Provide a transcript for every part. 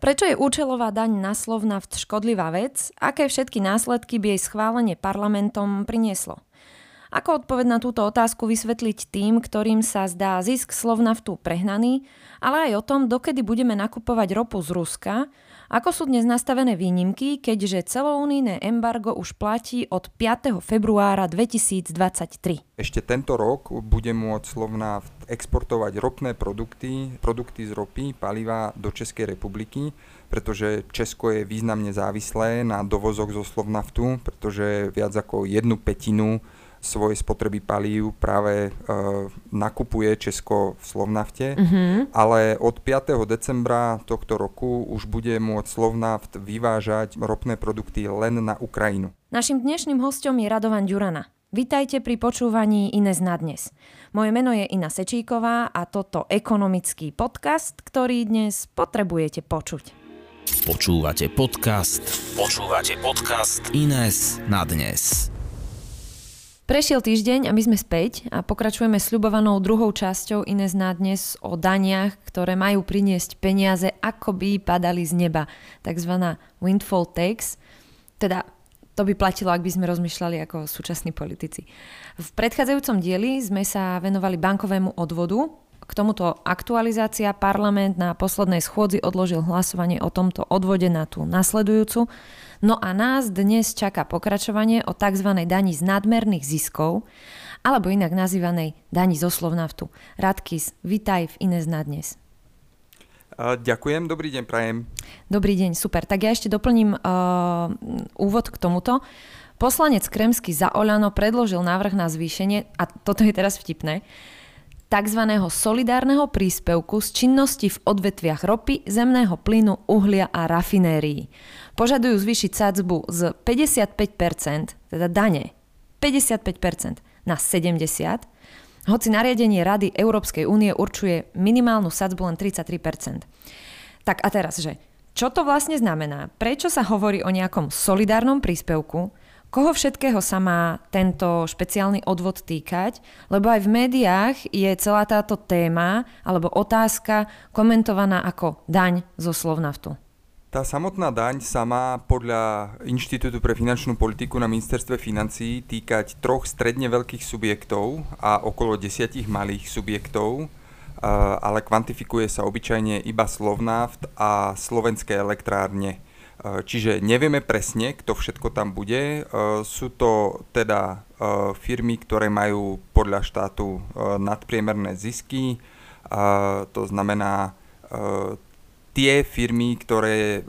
Prečo je účelová daň na Slovnaft škodlivá vec? Aké všetky následky by jej schválenie parlamentom prinieslo? Ako odpoveď na túto otázku vysvetliť tým, ktorým sa zdá zisk Slovnaftu prehnaný, ale aj o tom, dokedy budeme nakupovať ropu z Ruska ako sú dnes nastavené výnimky, keďže celounijné embargo už platí od 5. februára 2023? Ešte tento rok bude môcť Slovna exportovať ropné produkty, produkty z ropy, paliva do Českej republiky, pretože Česko je významne závislé na dovozoch zo Slovnaftu, pretože viac ako jednu petinu svoje spotreby palív práve e, nakupuje Česko v Slovnafte, mm-hmm. ale od 5. decembra tohto roku už bude môcť Slovnaft vyvážať ropné produkty len na Ukrajinu. Našim dnešným hostom je Radovan Ďurana. Vítajte pri počúvaní Ines na dnes. Moje meno je Ina Sečíková a toto ekonomický podcast, ktorý dnes potrebujete počuť. Počúvate podcast. Počúvate podcast Ines na dnes. Prešiel týždeň a my sme späť a pokračujeme sľubovanou druhou časťou Ines na dnes o daniach, ktoré majú priniesť peniaze, ako by padali z neba. Takzvaná windfall tax. Teda to by platilo, ak by sme rozmýšľali ako súčasní politici. V predchádzajúcom dieli sme sa venovali bankovému odvodu. K tomuto aktualizácia parlament na poslednej schôdzi odložil hlasovanie o tomto odvode na tú nasledujúcu. No a nás dnes čaká pokračovanie o tzv. dani z nadmerných ziskov, alebo inak nazývanej dani zo Slovnaftu. Radkis, vitaj v Ines na dnes. Ďakujem, dobrý deň, prajem. Dobrý deň, super. Tak ja ešte doplním uh, úvod k tomuto. Poslanec Kremsky za Oľano predložil návrh na zvýšenie, a toto je teraz vtipné, tzv. solidárneho príspevku z činnosti v odvetviach ropy, zemného plynu, uhlia a rafinérií požadujú zvýšiť sadzbu z 55%, teda dane, 55% na 70%, hoci nariadenie Rady Európskej únie určuje minimálnu sadzbu len 33%. Tak a teraz, že čo to vlastne znamená? Prečo sa hovorí o nejakom solidárnom príspevku? Koho všetkého sa má tento špeciálny odvod týkať? Lebo aj v médiách je celá táto téma alebo otázka komentovaná ako daň zo Slovnaftu. Tá samotná daň sa má podľa Inštitútu pre finančnú politiku na ministerstve financií týkať troch stredne veľkých subjektov a okolo desiatich malých subjektov, ale kvantifikuje sa obyčajne iba Slovnaft a slovenské elektrárne. Čiže nevieme presne, kto všetko tam bude. Sú to teda firmy, ktoré majú podľa štátu nadpriemerné zisky, to znamená tie firmy, ktoré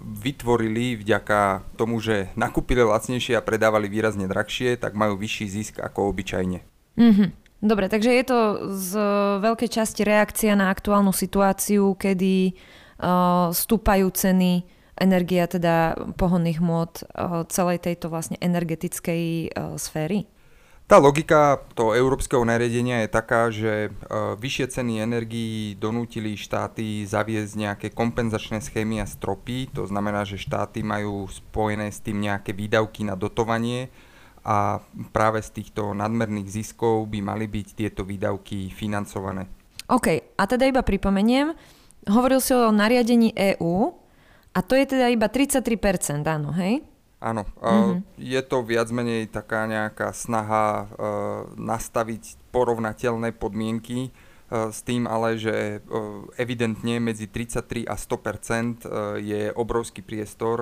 vytvorili vďaka tomu, že nakúpili lacnejšie a predávali výrazne drahšie, tak majú vyšší zisk ako obyčajne. Mm-hmm. Dobre, takže je to z veľkej časti reakcia na aktuálnu situáciu, kedy uh, stúpajú ceny energia, teda pohonných môd uh, celej tejto vlastne energetickej uh, sféry? Tá logika toho európskeho nariadenia je taká, že e, vyššie ceny energií donútili štáty zaviesť nejaké kompenzačné schémy a stropy, to znamená, že štáty majú spojené s tým nejaké výdavky na dotovanie a práve z týchto nadmerných ziskov by mali byť tieto výdavky financované. OK, a teda iba pripomeniem, hovoril si o nariadení EÚ a to je teda iba 33%, áno, hej? Áno, mm-hmm. je to viac menej taká nejaká snaha nastaviť porovnateľné podmienky s tým ale, že evidentne medzi 33 a 100% je obrovský priestor,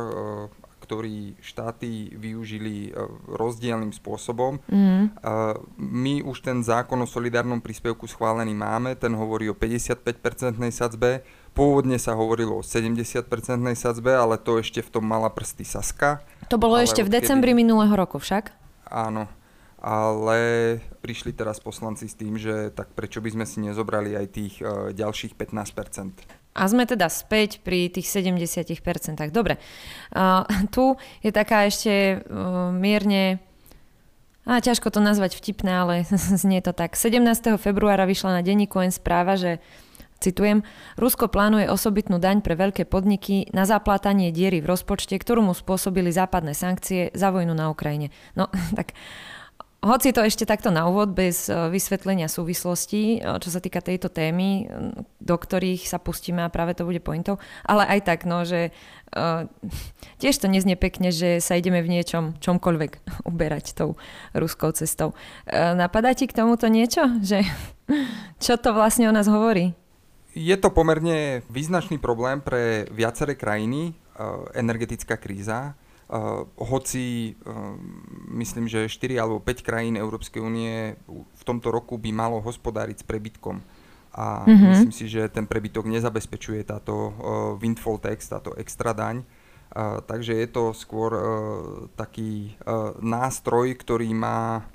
ktorý štáty využili rozdielným spôsobom. Mm. My už ten zákon o solidárnom príspevku schválený máme, ten hovorí o 55-percentnej sadzbe. Pôvodne sa hovorilo o 70-percentnej sadzbe, ale to ešte v tom mala prsty Saska. To bolo ale ešte v decembri kedy... minulého roku však? Áno, ale prišli teraz poslanci s tým, že tak prečo by sme si nezobrali aj tých uh, ďalších 15%. A sme teda späť pri tých 70%. Dobre, uh, tu je taká ešte uh, mierne a ťažko to nazvať vtipné, ale znie to tak. 17. februára vyšla na denníku N správa, že Citujem, Rusko plánuje osobitnú daň pre veľké podniky na zaplátanie diery v rozpočte, ktorú mu spôsobili západné sankcie za vojnu na Ukrajine. No, tak Hoci to ešte takto na úvod, bez e, vysvetlenia súvislostí, e, čo sa týka tejto témy, do ktorých sa pustíme a práve to bude pointov, ale aj tak, no, že uh, tiež to neznie pekne, že sa ideme v niečom, čomkoľvek uberať tou ruskou cestou. Uh, napadá ti k tomuto niečo? Že, čo to vlastne o nás hovorí? Je to pomerne význačný problém pre viaceré krajiny, energetická kríza. Uh, hoci uh, myslím, že 4 alebo 5 krajín Európskej únie v tomto roku by malo hospodáriť s prebytkom. A mm-hmm. myslím si, že ten prebytok nezabezpečuje táto uh, windfall tax, táto extra daň. Uh, takže je to skôr uh, taký uh, nástroj, ktorý má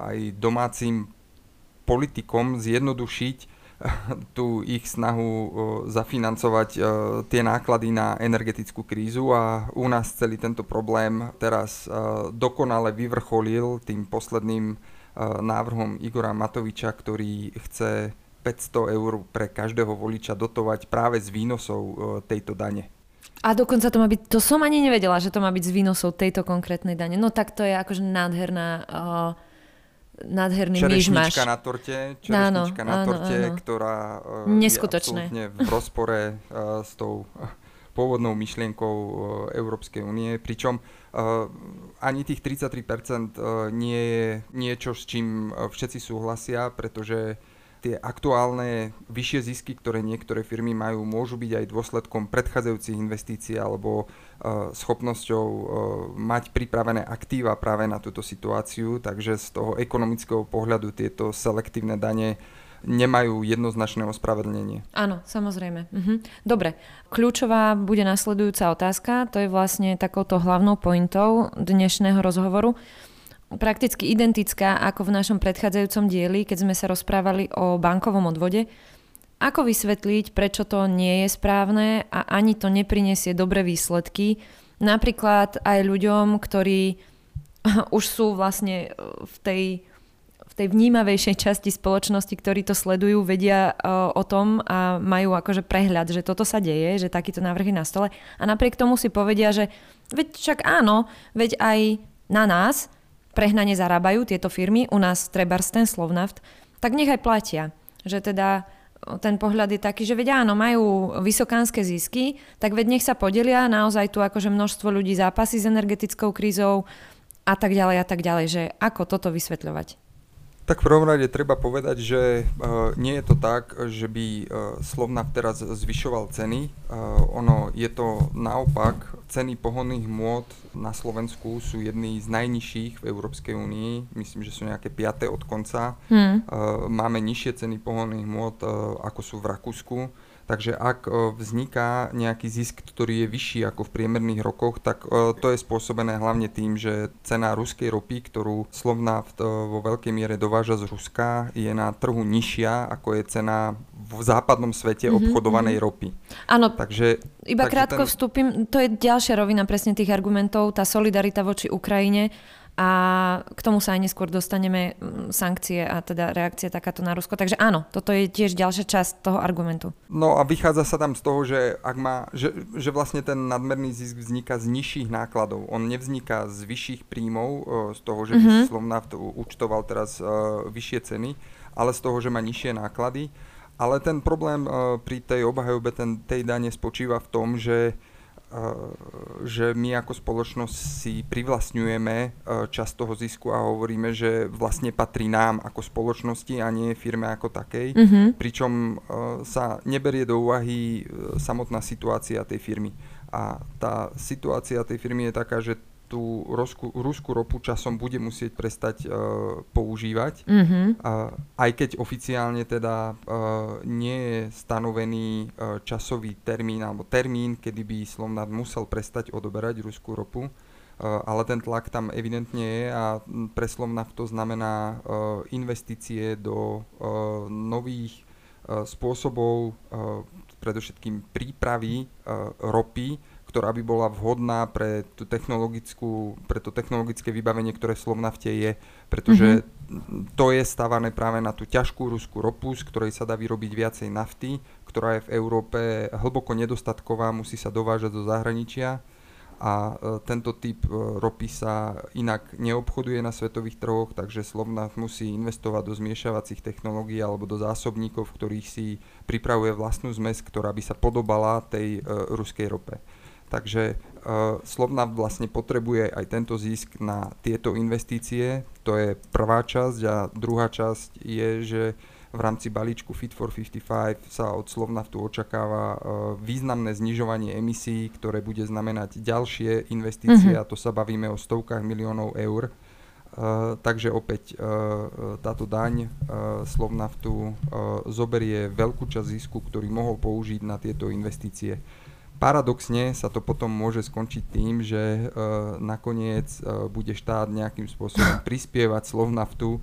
aj domácim politikom zjednodušiť tú ich snahu zafinancovať tie náklady na energetickú krízu a u nás celý tento problém teraz dokonale vyvrcholil tým posledným návrhom Igora Matoviča, ktorý chce 500 eur pre každého voliča dotovať práve z výnosov tejto dane. A dokonca to má byť, to som ani nevedela, že to má byť z výnosov tejto konkrétnej dane. No tak to je akože nádherná uh, nádherný myšmaš. Na torte, čerešnička áno, na torte, áno, áno. ktorá uh, je absolútne v rozpore uh, s tou uh, pôvodnou myšlienkou Európskej únie, pričom uh, ani tých 33% uh, nie je niečo, s čím všetci súhlasia, pretože tie aktuálne vyššie zisky, ktoré niektoré firmy majú, môžu byť aj dôsledkom predchádzajúcich investícií alebo schopnosťou uh, mať pripravené aktíva práve na túto situáciu, takže z toho ekonomického pohľadu tieto selektívne dane nemajú jednoznačné ospravedlnenie. Áno, samozrejme. Mhm. Dobre, kľúčová bude nasledujúca otázka, to je vlastne takouto hlavnou pointou dnešného rozhovoru prakticky identická ako v našom predchádzajúcom dieli, keď sme sa rozprávali o bankovom odvode. Ako vysvetliť, prečo to nie je správne a ani to neprinesie dobré výsledky, napríklad aj ľuďom, ktorí už sú vlastne v tej, v tej vnímavejšej časti spoločnosti, ktorí to sledujú, vedia uh, o tom a majú akože prehľad, že toto sa deje, že takýto návrh je na stole. A napriek tomu si povedia, že veď však áno, veď aj na nás prehnane zarábajú tieto firmy, u nás trebárs ten Slovnaft, tak nech aj platia. Že teda ten pohľad je taký, že veď áno, majú vysokánske zisky, tak veď nech sa podelia, naozaj tu akože množstvo ľudí zápasí s energetickou krízou a tak ďalej a tak ďalej, že ako toto vysvetľovať? Tak v prvom rade treba povedať, že uh, nie je to tak, že by uh, Slovnaft teraz zvyšoval ceny. Uh, ono je to naopak. Ceny pohonných môd na Slovensku sú jedny z najnižších v Európskej únii. Myslím, že sú nejaké piaté od konca. Hmm. Uh, máme nižšie ceny pohonných môd, uh, ako sú v Rakúsku. Takže ak vzniká nejaký zisk, ktorý je vyšší ako v priemerných rokoch, tak to je spôsobené hlavne tým, že cena ruskej ropy, ktorú Slovna vo veľkej miere dováža z Ruska, je na trhu nižšia, ako je cena v západnom svete mm-hmm, obchodovanej mm-hmm. ropy. Áno, takže, iba takže krátko ten... vstúpim, to je ďalšia rovina presne tých argumentov, tá solidarita voči Ukrajine a k tomu sa aj neskôr dostaneme mm, sankcie a teda reakcia takáto na Rusko. Takže áno, toto je tiež ďalšia časť toho argumentu. No a vychádza sa tam z toho, že, ak má, že, že vlastne ten nadmerný zisk vzniká z nižších nákladov. On nevzniká z vyšších príjmov, e, z toho, že mm-hmm. Slovnaft účtoval teraz uh, vyššie ceny, ale z toho, že má nižšie náklady. Ale ten problém uh, pri tej obhajobe ten, tej dane spočíva v tom, že že my ako spoločnosť si privlastňujeme e, časť toho zisku a hovoríme, že vlastne patrí nám ako spoločnosti a nie firme ako takej, mm-hmm. pričom e, sa neberie do úvahy e, samotná situácia tej firmy. A tá situácia tej firmy je taká, že tú rusku, ruskú ropu časom bude musieť prestať uh, používať. Mm-hmm. Uh, aj keď oficiálne teda uh, nie je stanovený uh, časový termín alebo termín, kedy by Slovnad musel prestať odoberať ruskú ropu, uh, ale ten tlak tam evidentne je a pre Slovnaft to znamená uh, investície do uh, nových uh, spôsobov, uh, predovšetkým prípravy uh, ropy, ktorá by bola vhodná pre, tú technologickú, pre to technologické vybavenie, ktoré v Slovnafte je, pretože mm-hmm. to je stavané práve na tú ťažkú ruskú ropu, z ktorej sa dá vyrobiť viacej nafty, ktorá je v Európe hlboko nedostatková, musí sa dovážať do zahraničia a tento typ ropy sa inak neobchoduje na svetových trhoch, takže Slovnaft musí investovať do zmiešavacích technológií alebo do zásobníkov, v ktorých si pripravuje vlastnú zmes, ktorá by sa podobala tej ruskej rope. Takže uh, Slovnaft vlastne potrebuje aj tento zisk na tieto investície. To je prvá časť a druhá časť je, že v rámci balíčku Fit for 55 sa od Slovnaftu očakáva uh, významné znižovanie emisí, ktoré bude znamenať ďalšie investície mm-hmm. a to sa bavíme o stovkách miliónov eur. Uh, takže opäť uh, táto daň uh, Slovnaftu uh, zoberie veľkú časť zisku, ktorý mohol použiť na tieto investície. Paradoxne sa to potom môže skončiť tým, že uh, nakoniec uh, bude štát nejakým spôsobom prispievať Slovnaftu uh,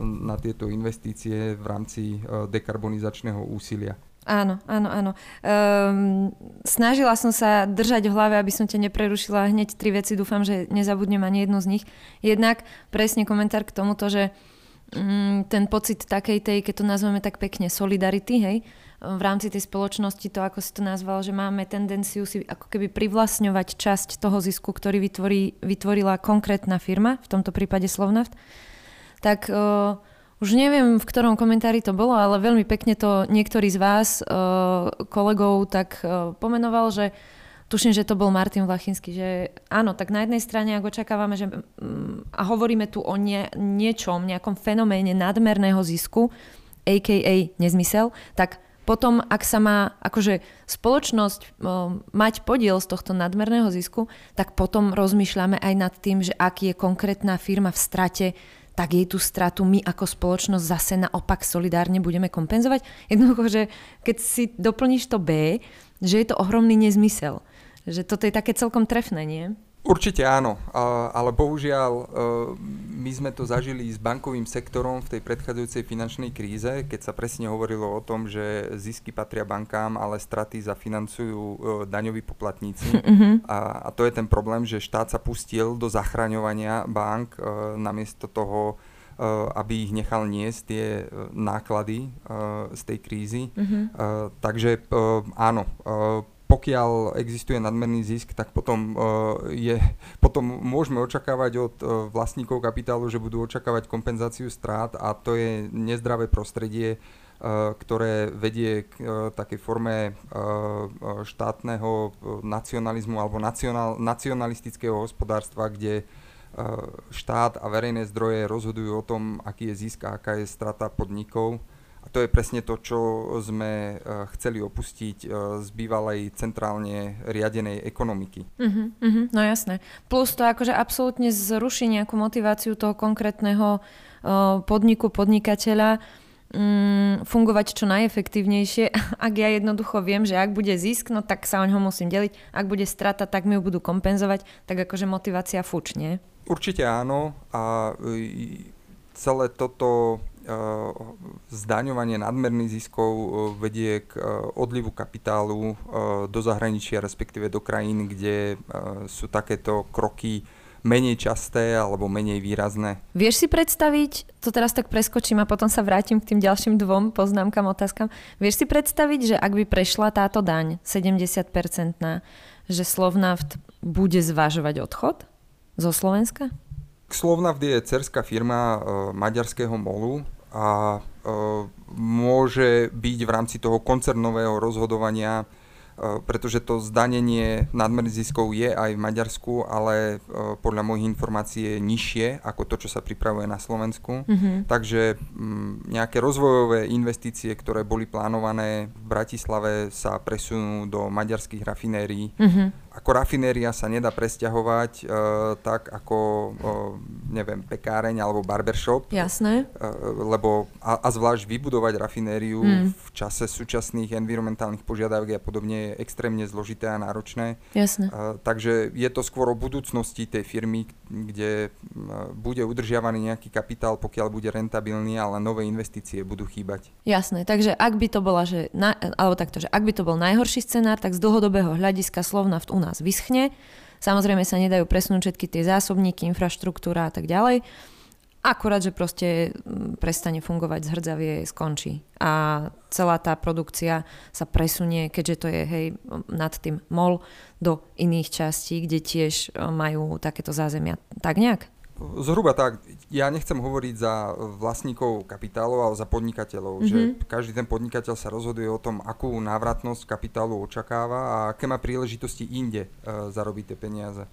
na tieto investície v rámci uh, dekarbonizačného úsilia. Áno, áno, áno. Um, snažila som sa držať v hlave, aby som ťa neprerušila hneď tri veci. Dúfam, že nezabudnem ani jednu z nich. Jednak presne komentár k tomuto, že um, ten pocit takej tej, keď to nazveme tak pekne, solidarity, hej, v rámci tej spoločnosti, to ako si to nazval, že máme tendenciu si ako keby privlastňovať časť toho zisku, ktorý vytvorí, vytvorila konkrétna firma, v tomto prípade Slovnaft, tak uh, už neviem, v ktorom komentári to bolo, ale veľmi pekne to niektorý z vás, uh, kolegov, tak uh, pomenoval, že tuším, že to bol Martin Vlachinský, že áno, tak na jednej strane, ak očakávame, že um, a hovoríme tu o nie, niečom, nejakom fenoméne nadmerného zisku, a.k.a. nezmysel, tak potom, ak sa má akože spoločnosť o, mať podiel z tohto nadmerného zisku, tak potom rozmýšľame aj nad tým, že ak je konkrétna firma v strate, tak jej tú stratu my ako spoločnosť zase naopak solidárne budeme kompenzovať. Jednoducho, že keď si doplníš to B, že je to ohromný nezmysel. Že toto je také celkom trefné, nie? Určite áno, ale bohužiaľ e, my sme to zažili s bankovým sektorom v tej predchádzajúcej finančnej kríze, keď sa presne hovorilo o tom, že zisky patria bankám, ale straty zafinancujú e, daňoví poplatníci. Mm-hmm. A, a to je ten problém, že štát sa pustil do zachraňovania bank e, namiesto toho, aby ich nechal niesť tie náklady z tej krízy. Mm-hmm. Takže áno, pokiaľ existuje nadmerný zisk, tak potom, uh, je, potom môžeme očakávať od uh, vlastníkov kapitálu, že budú očakávať kompenzáciu strát a to je nezdravé prostredie, uh, ktoré vedie k takej forme štátneho nacionalizmu alebo nacional, nacionalistického hospodárstva, kde štát a verejné zdroje rozhodujú o tom, aký je zisk a aká je strata podnikov a to je presne to, čo sme uh, chceli opustiť uh, z bývalej centrálne riadenej ekonomiky. Uh-huh, uh-huh, no jasné. Plus to akože absolútne zruší nejakú motiváciu toho konkrétneho uh, podniku, podnikateľa um, fungovať čo najefektívnejšie. Ak ja jednoducho viem, že ak bude zisk, no tak sa o ňo musím deliť. Ak bude strata, tak mi ju budú kompenzovať. Tak akože motivácia fuč, nie? Určite áno. A celé toto Eh, zdaňovanie nadmerných ziskov eh, vedie k eh, odlivu kapitálu do zahraničia, respektíve do krajín, kde sú takéto kroky menej časté alebo menej výrazné. Vieš si predstaviť, to teraz tak preskočím a potom sa vrátim k tým ďalším dvom poznámkam, otázkam. Vieš si predstaviť, že ak by prešla táto daň 70-percentná, že Slovnaft bude zvažovať odchod zo Slovenska? Slovnaft je cerská firma maďarského molu, a e, môže byť v rámci toho koncernového rozhodovania Eh, pretože to zdanenie nadmerných ziskov je aj v Maďarsku, ale eh, podľa mojich informácií je nižšie ako to, čo sa pripravuje na Slovensku. Mm-hmm. Takže mm, nejaké rozvojové investície, ktoré boli plánované v Bratislave, sa presunú do maďarských rafinérií. Mm-hmm. Ako rafinéria sa nedá presťahovať e, tak ako, e, neviem, pekáreň alebo barbershop. Jasné. E, lebo, a, a zvlášť vybudovať rafinériu mm. v čase súčasných environmentálnych požiadaviek a podobne je extrémne zložité a náročné. Jasne. Uh, takže je to skôr o budúcnosti tej firmy, kde uh, bude udržiavaný nejaký kapitál, pokiaľ bude rentabilný, ale nové investície budú chýbať. Jasné, takže ak by to bola, že na, alebo takto, že ak by to bol najhorší scenár, tak z dlhodobého hľadiska Slovnaft u nás vyschne. Samozrejme sa nedajú presunúť všetky tie zásobníky, infraštruktúra a tak ďalej Akurát, že proste mm, prestane fungovať zhrdzavie, skončí. A celá tá produkcia sa presunie, keďže to je hej, nad tým mol, do iných častí, kde tiež e, majú takéto zázemia. Tak nejak? Zhruba tak. Ja nechcem hovoriť za vlastníkov kapitálov, ale za podnikateľov. Mm-hmm. Že mhm. každý ten podnikateľ sa rozhoduje o tom, akú návratnosť kapitálu očakáva a aké má príležitosti inde uh, zarobiť tie peniaze.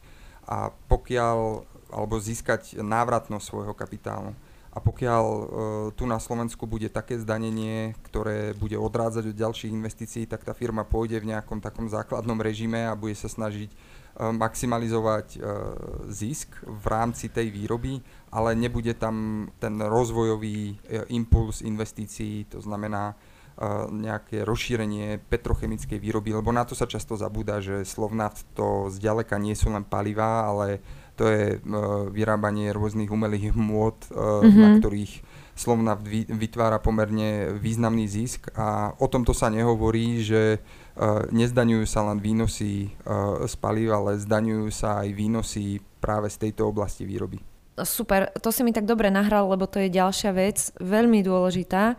A pokiaľ alebo získať návratnosť svojho kapitálu. A pokiaľ e, tu na Slovensku bude také zdanenie, ktoré bude odrádzať od ďalších investícií, tak tá firma pôjde v nejakom takom základnom režime a bude sa snažiť maximalizovať e, zisk v rámci tej výroby, ale nebude tam ten rozvojový e, impuls investícií, to znamená nejaké rozšírenie petrochemickej výroby, lebo na to sa často zabúda, že Slovnaft to zďaleka nie sú len palivá, ale to je vyrábanie rôznych umelých hmôt, mm-hmm. na ktorých Slovna vytvára pomerne významný zisk a o tomto sa nehovorí, že nezdaňujú sa len výnosy uh, z palív, ale zdaňujú sa aj výnosy práve z tejto oblasti výroby. Super, to si mi tak dobre nahral, lebo to je ďalšia vec, veľmi dôležitá.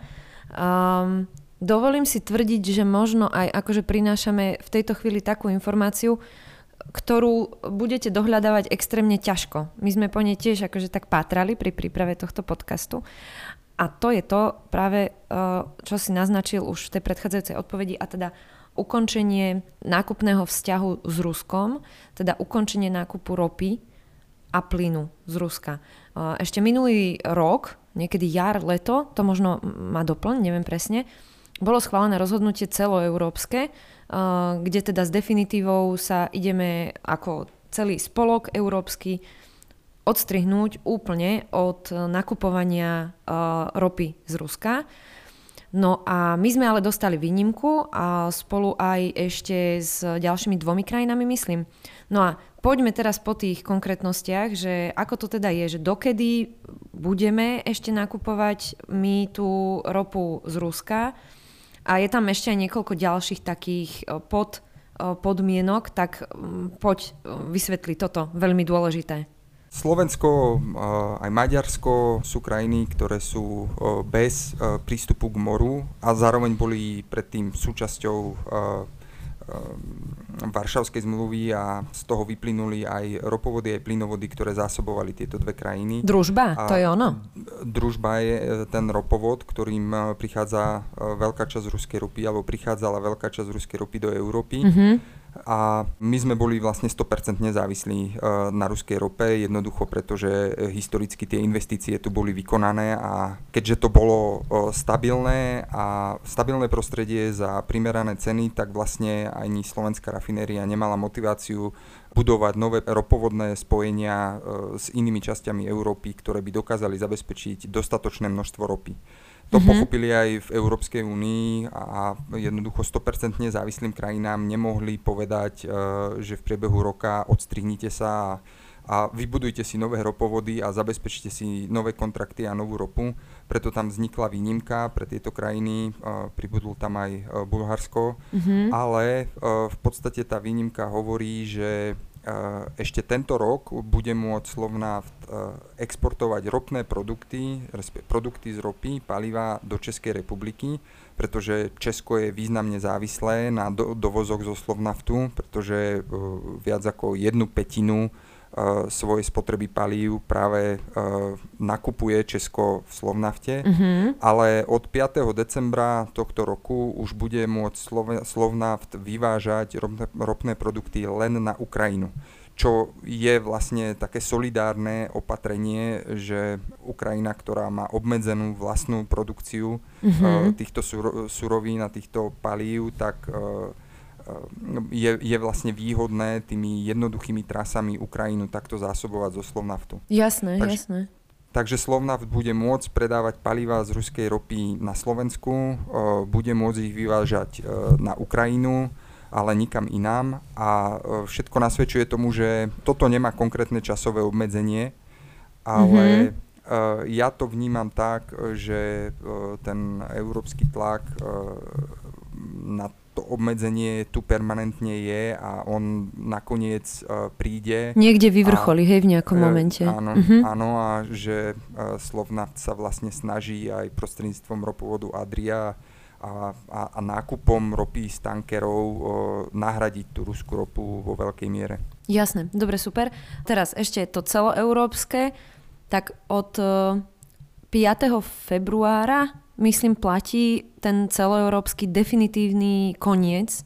Um, dovolím si tvrdiť, že možno aj akože prinášame v tejto chvíli takú informáciu, ktorú budete dohľadávať extrémne ťažko. My sme po nej tiež akože tak pátrali pri príprave tohto podcastu. A to je to práve, eh, čo si naznačil už v tej predchádzajúcej odpovedi, a teda ukončenie nákupného vzťahu s Ruskom, teda ukončenie nákupu ropy a plynu z Ruska. Ešte minulý rok, niekedy jar, leto, to možno má doplň, neviem presne, bolo schválené rozhodnutie celoeurópske, kde teda s definitívou sa ideme ako celý spolok európsky odstrihnúť úplne od nakupovania ropy z Ruska. No a my sme ale dostali výnimku a spolu aj ešte s ďalšími dvomi krajinami, myslím. No a poďme teraz po tých konkrétnostiach, že ako to teda je, že dokedy budeme ešte nakupovať my tú ropu z Ruska, a je tam ešte aj niekoľko ďalších takých e, pod, e, podmienok, tak poď e, vysvetli toto, veľmi dôležité. Slovensko aj Maďarsko sú krajiny, ktoré sú bez prístupu k moru a zároveň boli predtým súčasťou Varšavskej zmluvy a z toho vyplynuli aj ropovody, aj plynovody, ktoré zásobovali tieto dve krajiny. Družba, a to je ono? Družba je ten ropovod, ktorým prichádza veľká časť ruskej ropy, alebo prichádzala veľká časť ruskej ropy do Európy. Mm-hmm a my sme boli vlastne 100% nezávislí e, na ruskej rope, jednoducho pretože e, historicky tie investície tu boli vykonané a keďže to bolo e, stabilné a stabilné prostredie za primerané ceny, tak vlastne ani slovenská rafinéria nemala motiváciu budovať nové ropovodné spojenia s inými časťami Európy, ktoré by dokázali zabezpečiť dostatočné množstvo ropy. To mm-hmm. pochopili aj v Európskej únii a jednoducho 100% závislým krajinám nemohli povedať, e, že v priebehu roka odstrihnite sa a, vybudujte si nové ropovody a zabezpečte si nové kontrakty a novú ropu. Preto tam vznikla výnimka pre tieto krajiny, e, pribudlo tam aj e, Bulharsko, mm-hmm. ale v podstate tá výnimka hovorí, že ešte tento rok bude môcť Slovnaft exportovať ropné produkty, produkty z ropy, paliva do Českej republiky, pretože Česko je významne závislé na do, dovozoch zo Slovnaftu, pretože viac ako jednu petinu svojej spotreby palív práve uh, nakupuje Česko v Slovnafte, mm-hmm. ale od 5. decembra tohto roku už bude môcť Slovnaft vyvážať ropné, produkty len na Ukrajinu čo je vlastne také solidárne opatrenie, že Ukrajina, ktorá má obmedzenú vlastnú produkciu mm-hmm. uh, týchto sur- surovín a týchto palív, tak uh, je, je vlastne výhodné tými jednoduchými trasami Ukrajinu takto zásobovať zo Slovnaftu. Jasné, Takže, jasné. Takže Slovnaft bude môcť predávať paliva z ruskej ropy na Slovensku, bude môcť ich vyvážať na Ukrajinu, ale nikam inám a všetko nasvedčuje tomu, že toto nemá konkrétne časové obmedzenie, ale mm-hmm. ja to vnímam tak, že ten európsky tlak na to obmedzenie tu permanentne je a on nakoniec uh, príde. Niekde vyvrcholí, a, hej, v nejakom uh, momente. Áno, uh-huh. áno a že uh, Slovnaft sa vlastne snaží aj prostredníctvom ropovodu Adria a, a, a nákupom ropy z tankerov uh, nahradiť tú ruskú ropu vo veľkej miere. Jasné, dobre, super. Teraz ešte to celoeurópske, tak od uh, 5. februára myslím, platí ten celoeurópsky definitívny koniec,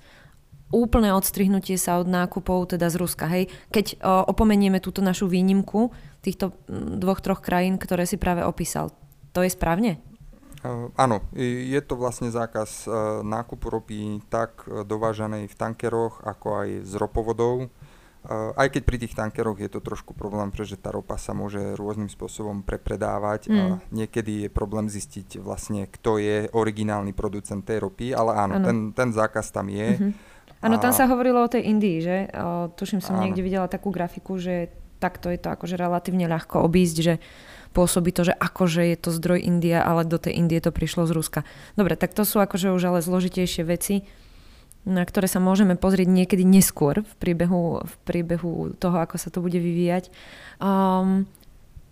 úplné odstrihnutie sa od nákupov teda z Ruska. Hej. Keď o, opomenieme túto našu výnimku týchto dvoch, troch krajín, ktoré si práve opísal. To je správne? Uh, áno, je to vlastne zákaz uh, nákupu ropy tak uh, dovážanej v tankeroch, ako aj z ropovodov. Uh, aj keď pri tých tankeroch je to trošku problém, pretože tá ropa sa môže rôznym spôsobom prepredávať mm. a niekedy je problém zistiť vlastne, kto je originálny producent tej ropy, ale áno, Ten, ten zákaz tam je. Mm-hmm. Áno, tam sa hovorilo o tej Indii, že? O, tuším, som áno. niekde videla takú grafiku, že takto je to akože relatívne ľahko obísť, že pôsobí to, že akože je to zdroj India, ale do tej Indie to prišlo z Ruska. Dobre, tak to sú akože už ale zložitejšie veci na ktoré sa môžeme pozrieť niekedy neskôr v priebehu, v priebehu toho, ako sa to bude vyvíjať. Um,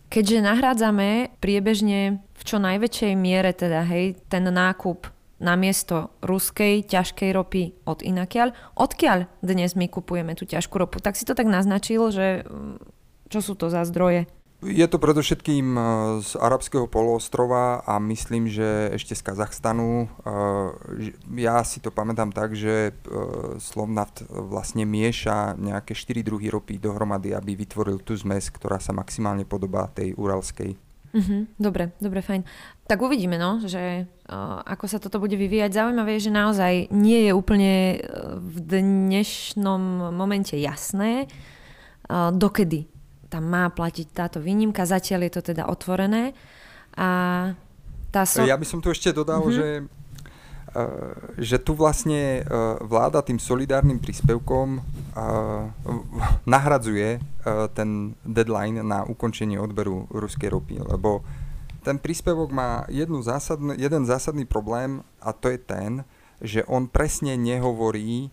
keďže nahrádzame priebežne v čo najväčšej miere teda, hej, ten nákup namiesto ruskej ťažkej ropy od inakiaľ, odkiaľ dnes my kupujeme tú ťažkú ropu? Tak si to tak naznačil, že mm, čo sú to za zdroje? Je to predovšetkým eh, z arabského poloostrova a myslím, že ešte z Kazachstanu. Eh, ja si to pamätám tak, že eh, Slovnaft vlastne mieša nejaké 4 druhy ropy dohromady, aby vytvoril tú zmes, ktorá sa maximálne podobá tej uralskej. Uh-huh, dobre, dobre, fajn. Tak uvidíme, no, že ako sa toto bude vyvíjať. Zaujímavé je, že naozaj nie je úplne v dnešnom momente jasné, dokedy tam má platiť táto výnimka. Zatiaľ je to teda otvorené. A tá so... Ja by som tu ešte dodal, mm-hmm. že Uh, že tu vlastne uh, vláda tým solidárnym príspevkom uh, nahradzuje ten deadline na ukončenie odberu ruskej ropy, lebo ten príspevok má jednu zásadn- jeden zásadný problém a to je ten, že on presne nehovorí,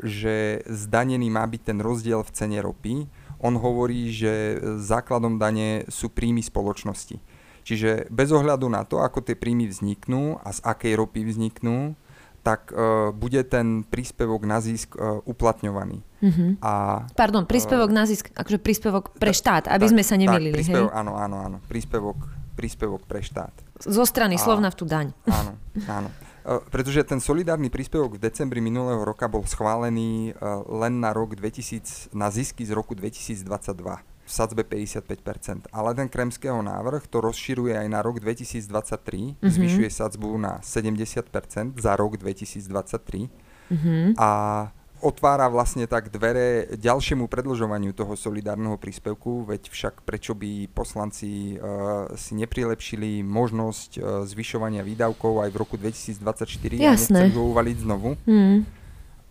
že zdanený má byť ten rozdiel v cene ropy, on hovorí, že základom dane sú príjmy spoločnosti. Čiže bez ohľadu na to, ako tie príjmy vzniknú a z akej ropy vzniknú, tak uh, bude ten príspevok na zisk uh, uplatňovaný. Mm-hmm. A, Pardon, príspevok uh, na zisk, akože príspevok pre štát, aby tak, sme sa nemýlili. Tak, príspevok, hej? Áno, áno, áno. Príspevok, príspevok pre štát. Zo strany a, v tú daň. Áno, áno. Eh, pretože ten solidárny príspevok v decembri minulého roka bol schválený eh, len na rok 2000, na zisky z roku 2022 v sadzbe 55%. Ale ten kremského návrh to rozširuje aj na rok 2023, mm-hmm. zvyšuje sadzbu na 70% za rok 2023 mm-hmm. a otvára vlastne tak dvere ďalšiemu predlžovaniu toho solidárneho príspevku, veď však prečo by poslanci uh, si neprilepšili možnosť uh, zvyšovania výdavkov aj v roku 2024 Jasné. a nechcem ho uvaliť znovu. Mm.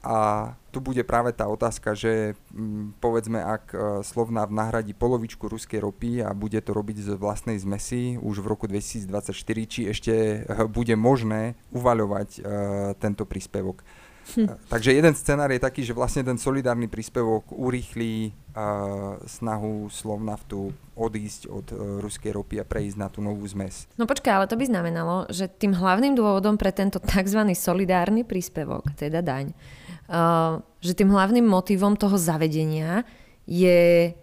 A tu bude práve tá otázka, že mm, povedzme, ak uh, Slovnav nahradí polovičku ruskej ropy a bude to robiť z vlastnej zmesi už v roku 2024, či ešte bude možné uvaľovať tento príspevok. Takže jeden scenár je taký, že vlastne ten solidárny príspevok urýchlí uh, snahu Slovnaftu odísť od uh, ruskej ropy a prejsť na tú novú zmes. No počkaj, ale to by znamenalo, že tým hlavným dôvodom pre tento tzv. solidárny príspevok, teda daň, uh, že tým hlavným motivom toho zavedenia je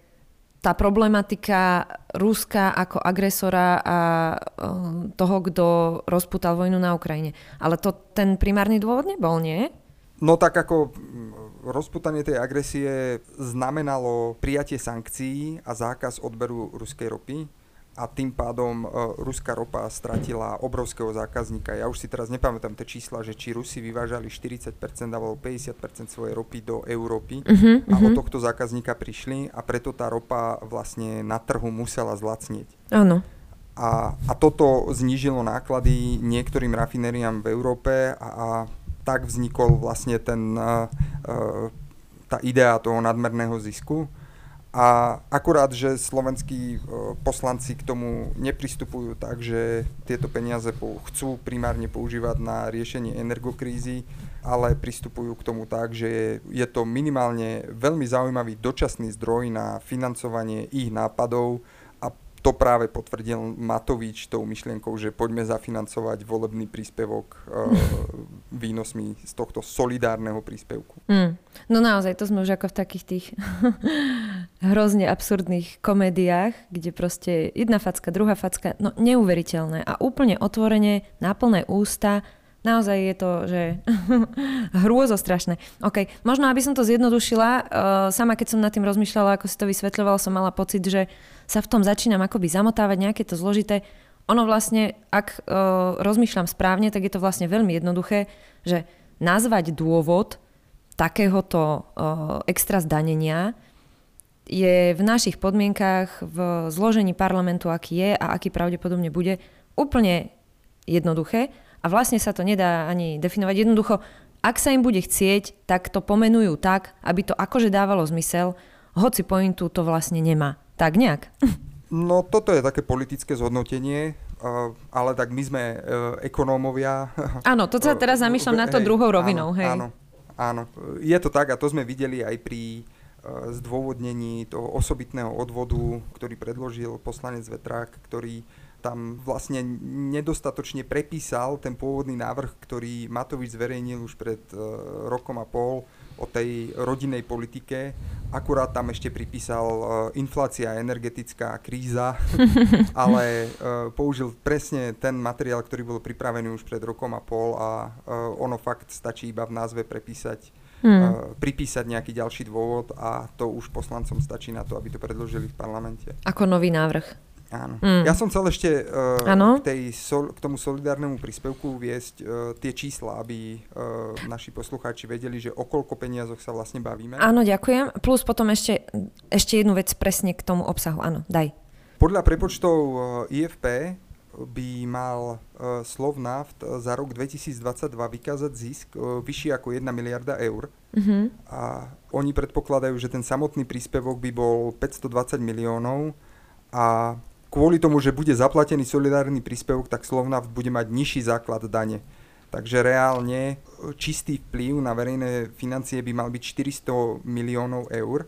tá problematika Ruska ako agresora a toho, kto rozputal vojnu na Ukrajine. Ale to ten primárny dôvod nebol, nie? No tak ako rozputanie tej agresie znamenalo prijatie sankcií a zákaz odberu ruskej ropy a tým pádom uh, ruská ropa stratila obrovského zákazníka. Ja už si teraz nepamätám tie čísla, že či Rusi vyvážali 40% alebo 50% svojej ropy do Európy uh-huh, a uh-huh. od tohto zákazníka prišli a preto tá ropa vlastne na trhu musela zlacnieť. Áno. A, a toto znížilo náklady niektorým rafinériám v Európe a, a tak vznikol vlastne ten, tá idea toho nadmerného zisku. A akurát, že slovenskí poslanci k tomu nepristupujú tak, že tieto peniaze chcú primárne používať na riešenie energokrízy, ale pristupujú k tomu tak, že je, to minimálne veľmi zaujímavý dočasný zdroj na financovanie ich nápadov to práve potvrdil Matovič tou myšlienkou, že poďme zafinancovať volebný príspevok e, výnosmi z tohto solidárneho príspevku. Mm. No naozaj, to sme už ako v takých tých hrozne absurdných komédiách, kde proste jedna facka, druhá facka, no neuveriteľné a úplne otvorene, na plné ústa Naozaj je to, že hrôzo strašné. OK, možno aby som to zjednodušila, uh, sama keď som nad tým rozmýšľala, ako si to vysvetľovala, som mala pocit, že sa v tom začínam akoby zamotávať, nejaké to zložité. Ono vlastne, ak uh, rozmýšľam správne, tak je to vlastne veľmi jednoduché, že nazvať dôvod takéhoto uh, extra zdanenia je v našich podmienkách, v zložení parlamentu, aký je a aký pravdepodobne bude, úplne jednoduché a vlastne sa to nedá ani definovať. Jednoducho, ak sa im bude chcieť, tak to pomenujú tak, aby to akože dávalo zmysel, hoci pointu to vlastne nemá. Tak nejak. No toto je také politické zhodnotenie, ale tak my sme e, ekonómovia. Áno, to sa teraz zamýšľam na to hej, druhou rovinou. Áno, hej. áno, áno, je to tak a to sme videli aj pri e, zdôvodnení toho osobitného odvodu, ktorý predložil poslanec Vetrák, ktorý tam vlastne nedostatočne prepísal ten pôvodný návrh, ktorý Matovič zverejnil už pred uh, rokom a pol o tej rodinnej politike. Akurát tam ešte pripísal uh, inflácia energetická kríza, ale uh, použil presne ten materiál, ktorý bol pripravený už pred rokom a pol a ono fakt stačí iba v názve prepísať hmm. pripísať nejaký ďalší dôvod a to už poslancom stačí na to, aby to predložili v parlamente. Ako nový návrh. Áno. Mm. Ja som chcel ešte uh, k, tej sol, k tomu solidárnemu príspevku viesť uh, tie čísla, aby uh, naši poslucháči vedeli, že o koľko peniazoch sa vlastne bavíme. Áno, ďakujem. Plus potom ešte, ešte jednu vec presne k tomu obsahu. Áno, daj. Podľa prepočtov uh, IFP by mal uh, Slovnaft za rok 2022 vykázať zisk uh, vyšší ako 1 miliarda eur. Mm-hmm. A oni predpokladajú, že ten samotný príspevok by bol 520 miliónov a kvôli tomu, že bude zaplatený solidárny príspevok, tak Slovnaft bude mať nižší základ dane. Takže reálne čistý vplyv na verejné financie by mal byť 400 miliónov eur.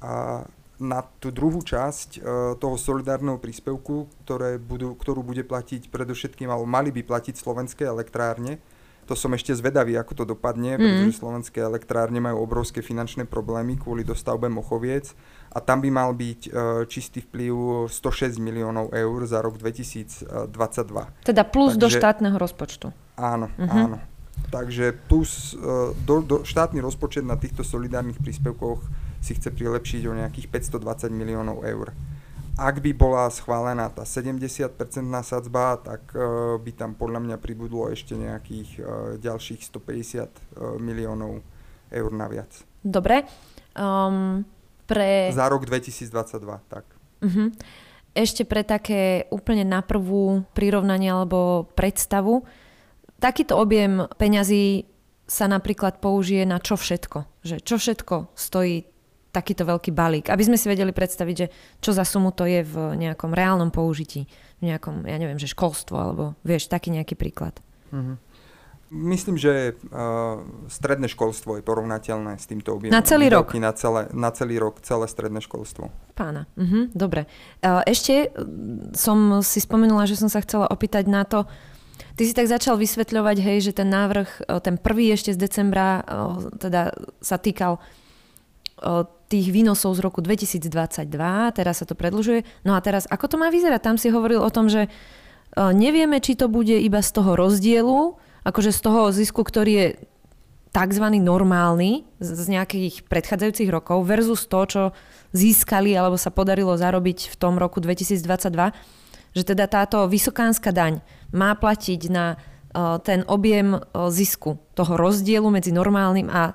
A na tú druhú časť e, toho solidárneho príspevku, ktoré budú, ktorú bude platiť predovšetkým, alebo mali by platiť slovenské elektrárne, to som ešte zvedavý, ako to dopadne, mm. pretože slovenské elektrárne majú obrovské finančné problémy kvôli dostavbe Mochoviec a tam by mal byť uh, čistý vplyv 106 miliónov eur za rok 2022. Teda plus Takže, do štátneho rozpočtu. Áno, uh-huh. áno. Takže plus uh, do, do, štátny rozpočet na týchto solidárnych príspevkoch si chce prilepšiť o nejakých 520 miliónov eur ak by bola schválená tá 70-percentná sadzba, tak uh, by tam podľa mňa pribudlo ešte nejakých uh, ďalších 150 uh, e, miliónov eur naviac. Dobre. Um, pre... Za rok 2022, tak. Uh-huh. Ešte pre také úplne na prvú prirovnanie alebo predstavu, takýto objem peňazí sa napríklad použije na čo všetko? Že čo všetko stojí takýto veľký balík, aby sme si vedeli predstaviť, že čo za sumu to je v nejakom reálnom použití, v nejakom, ja neviem, že školstvo, alebo vieš, taký nejaký príklad. Mm-hmm. Myslím, že uh, stredné školstvo je porovnateľné s týmto objemom. Na celý rok? Na, celé, na celý rok, celé stredné školstvo. Pána, uh-huh, dobre. Uh, ešte som si spomenula, že som sa chcela opýtať na to, Ty si tak začal vysvetľovať, hej, že ten návrh, ten prvý ešte z decembra, teda sa týkal tých výnosov z roku 2022, teraz sa to predlžuje. No a teraz, ako to má vyzerať? Tam si hovoril o tom, že nevieme, či to bude iba z toho rozdielu, akože z toho zisku, ktorý je tzv. normálny z nejakých predchádzajúcich rokov versus to, čo získali alebo sa podarilo zarobiť v tom roku 2022, že teda táto vysokánska daň má platiť na e, ten objem e, zisku, toho rozdielu medzi normálnym a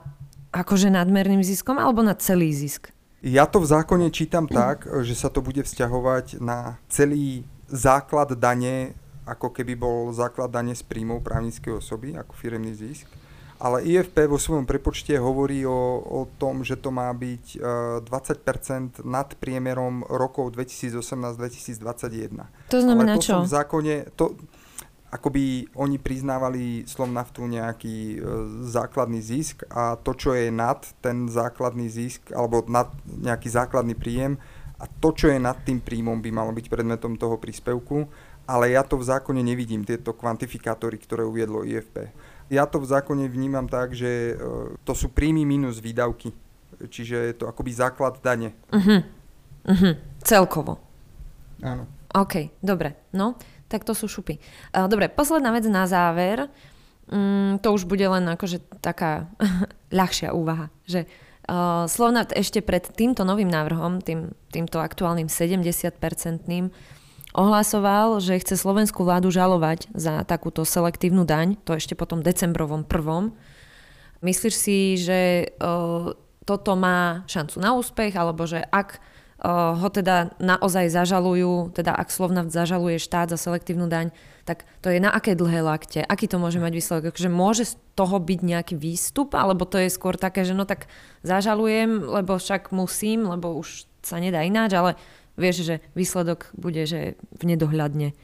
akože nadmerným ziskom alebo na celý zisk? Ja to v zákone čítam tak, že sa to bude vzťahovať na celý základ dane, ako keby bol základ dane z príjmov právnickej osoby, ako firemný zisk. ale IFP vo svojom prepočte hovorí o, o tom, že to má byť uh, 20% nad priemerom rokov 2018-2021. To znamená ale to čo? v zákone, to, akoby oni priznávali Slovnaftu nejaký uh, základný zisk a to, čo je nad ten základný zisk, alebo nad nejaký základný príjem, a to, čo je nad tým príjmom, by malo byť predmetom toho príspevku, ale ja to v zákone nevidím, tieto kvantifikátory, ktoré uviedlo IFP. Ja to v zákone vnímam tak, že uh, to sú príjmy minus výdavky. Čiže je to akoby základ dane. Uh-huh. Uh-huh. Celkovo. Áno. OK, dobre. No, tak to sú šupy. Uh, dobre, posledná vec na záver. Mm, to už bude len akože taká ľahšia úvaha, že uh, Slovnat ešte pred týmto novým návrhom, tým, týmto aktuálnym 70-percentným, ohlasoval, že chce slovenskú vládu žalovať za takúto selektívnu daň, to ešte potom decembrovom prvom. Myslíš si, že uh, toto má šancu na úspech, alebo že ak uh, ho teda naozaj zažalujú, teda ak Slovnaft zažaluje štát za selektívnu daň, tak to je na aké dlhé lakte? Aký to môže mať výsledok? Akože môže z toho byť nejaký výstup, alebo to je skôr také, že no tak zažalujem, lebo však musím, lebo už sa nedá ináč, ale vieš, že výsledok bude, že v nedohľadne.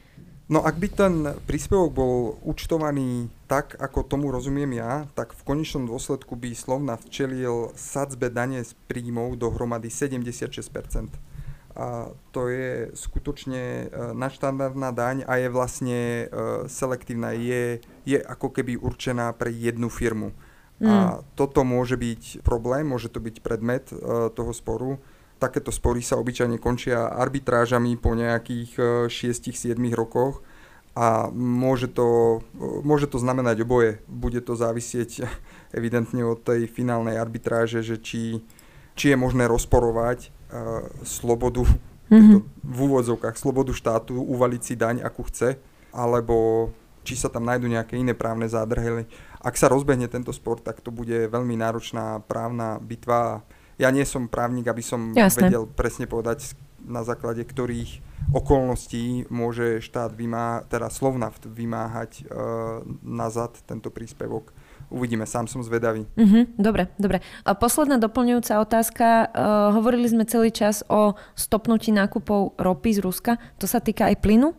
No ak by ten príspevok bol účtovaný tak, ako tomu rozumiem ja, tak v konečnom dôsledku by Slovna včelil sadzbe dane z príjmov dohromady 76%. A to je skutočne e, nadštandardná daň a je vlastne e, selektívna, je, je ako keby určená pre jednu firmu. Mm. A toto môže byť problém, môže to byť predmet e, toho sporu takéto spory sa obyčajne končia arbitrážami po nejakých 6-7 e, rokoch a môže to, môže to znamenať oboje. Bude to závisieť evidentne od tej finálnej arbitráže, že či, či je možné rozporovať uh, slobodu, mm-hmm. v úvodzovkách, slobodu štátu uvaliť si daň, akú chce, alebo či sa tam nájdú nejaké iné právne zádrhely. Ak sa rozbehne tento spor, tak to bude veľmi náročná právna bitva ja nie som právnik, aby som Jasne. vedel presne povedať, na základe ktorých okolností môže štát vymá, teda Slovnaft vymáhať uh, nazad tento príspevok. Uvidíme, sám som zvedavý. Uh-huh, dobre, dobre. A posledná doplňujúca otázka. Uh, hovorili sme celý čas o stopnutí nákupov ropy z Ruska. To sa týka aj plynu?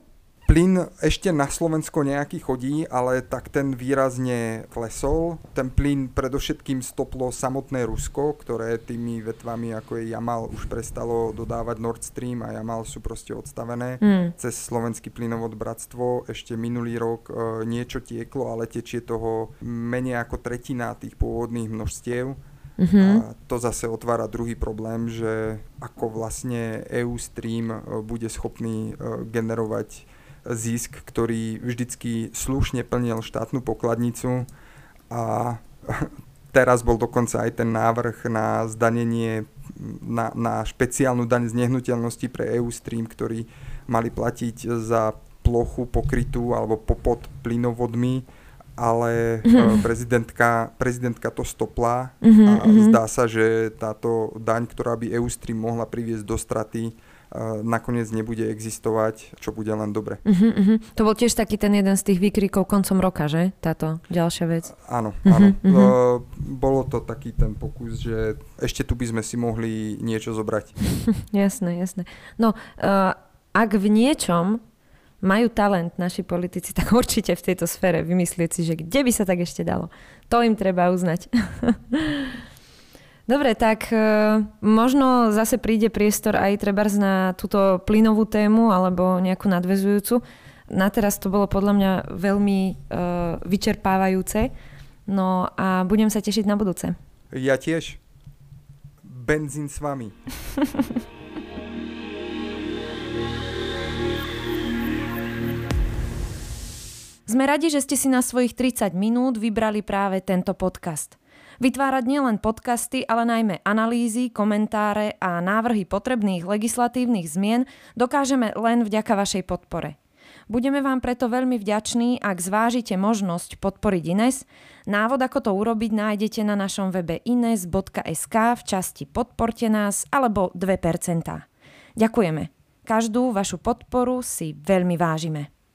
Plyn ešte na Slovensko nejaký chodí, ale tak ten výrazne klesol. Ten plyn predovšetkým stoplo samotné Rusko, ktoré tými vetvami ako je Jamal už prestalo dodávať Nord Stream a Jamal sú proste odstavené mm. cez slovenský plynovod Bratstvo. Ešte minulý rok e, niečo tieklo, ale tečie toho menej ako tretina tých pôvodných množstiev. Mm-hmm. A to zase otvára druhý problém, že ako vlastne EU Stream e, bude schopný e, generovať zisk, ktorý vždycky slušne plnil štátnu pokladnicu a teraz bol dokonca aj ten návrh na zdanenie, na, na špeciálnu daň z nehnuteľnosti pre EU Stream, ktorý mali platiť za plochu pokrytú alebo popod plynovodmi, ale mm-hmm. prezidentka, prezidentka to stopla mm-hmm, a mhm. zdá sa, že táto daň, ktorá by EU Stream mohla priviesť do straty, nakoniec nebude existovať, čo bude len dobre. Uh-huh, uh-huh. To bol tiež taký ten jeden z tých výkrikov koncom roka, že? Táto ďalšia vec. Áno, uh-huh, áno. Uh-huh. Uh, bolo to taký ten pokus, že ešte tu by sme si mohli niečo zobrať. jasné, jasné. No, uh, ak v niečom majú talent naši politici, tak určite v tejto sfére vymyslieť si, že kde by sa tak ešte dalo. To im treba uznať. Dobre, tak e, možno zase príde priestor aj treba na túto plynovú tému alebo nejakú nadvezujúcu. Na teraz to bolo podľa mňa veľmi e, vyčerpávajúce. No a budem sa tešiť na budúce. Ja tiež. Benzín s vami. Sme radi, že ste si na svojich 30 minút vybrali práve tento podcast. Vytvárať nielen podcasty, ale najmä analýzy, komentáre a návrhy potrebných legislatívnych zmien dokážeme len vďaka vašej podpore. Budeme vám preto veľmi vďační, ak zvážite možnosť podporiť Ines. Návod, ako to urobiť, nájdete na našom webe ines.sk v časti Podporte nás alebo 2%. Ďakujeme. Každú vašu podporu si veľmi vážime.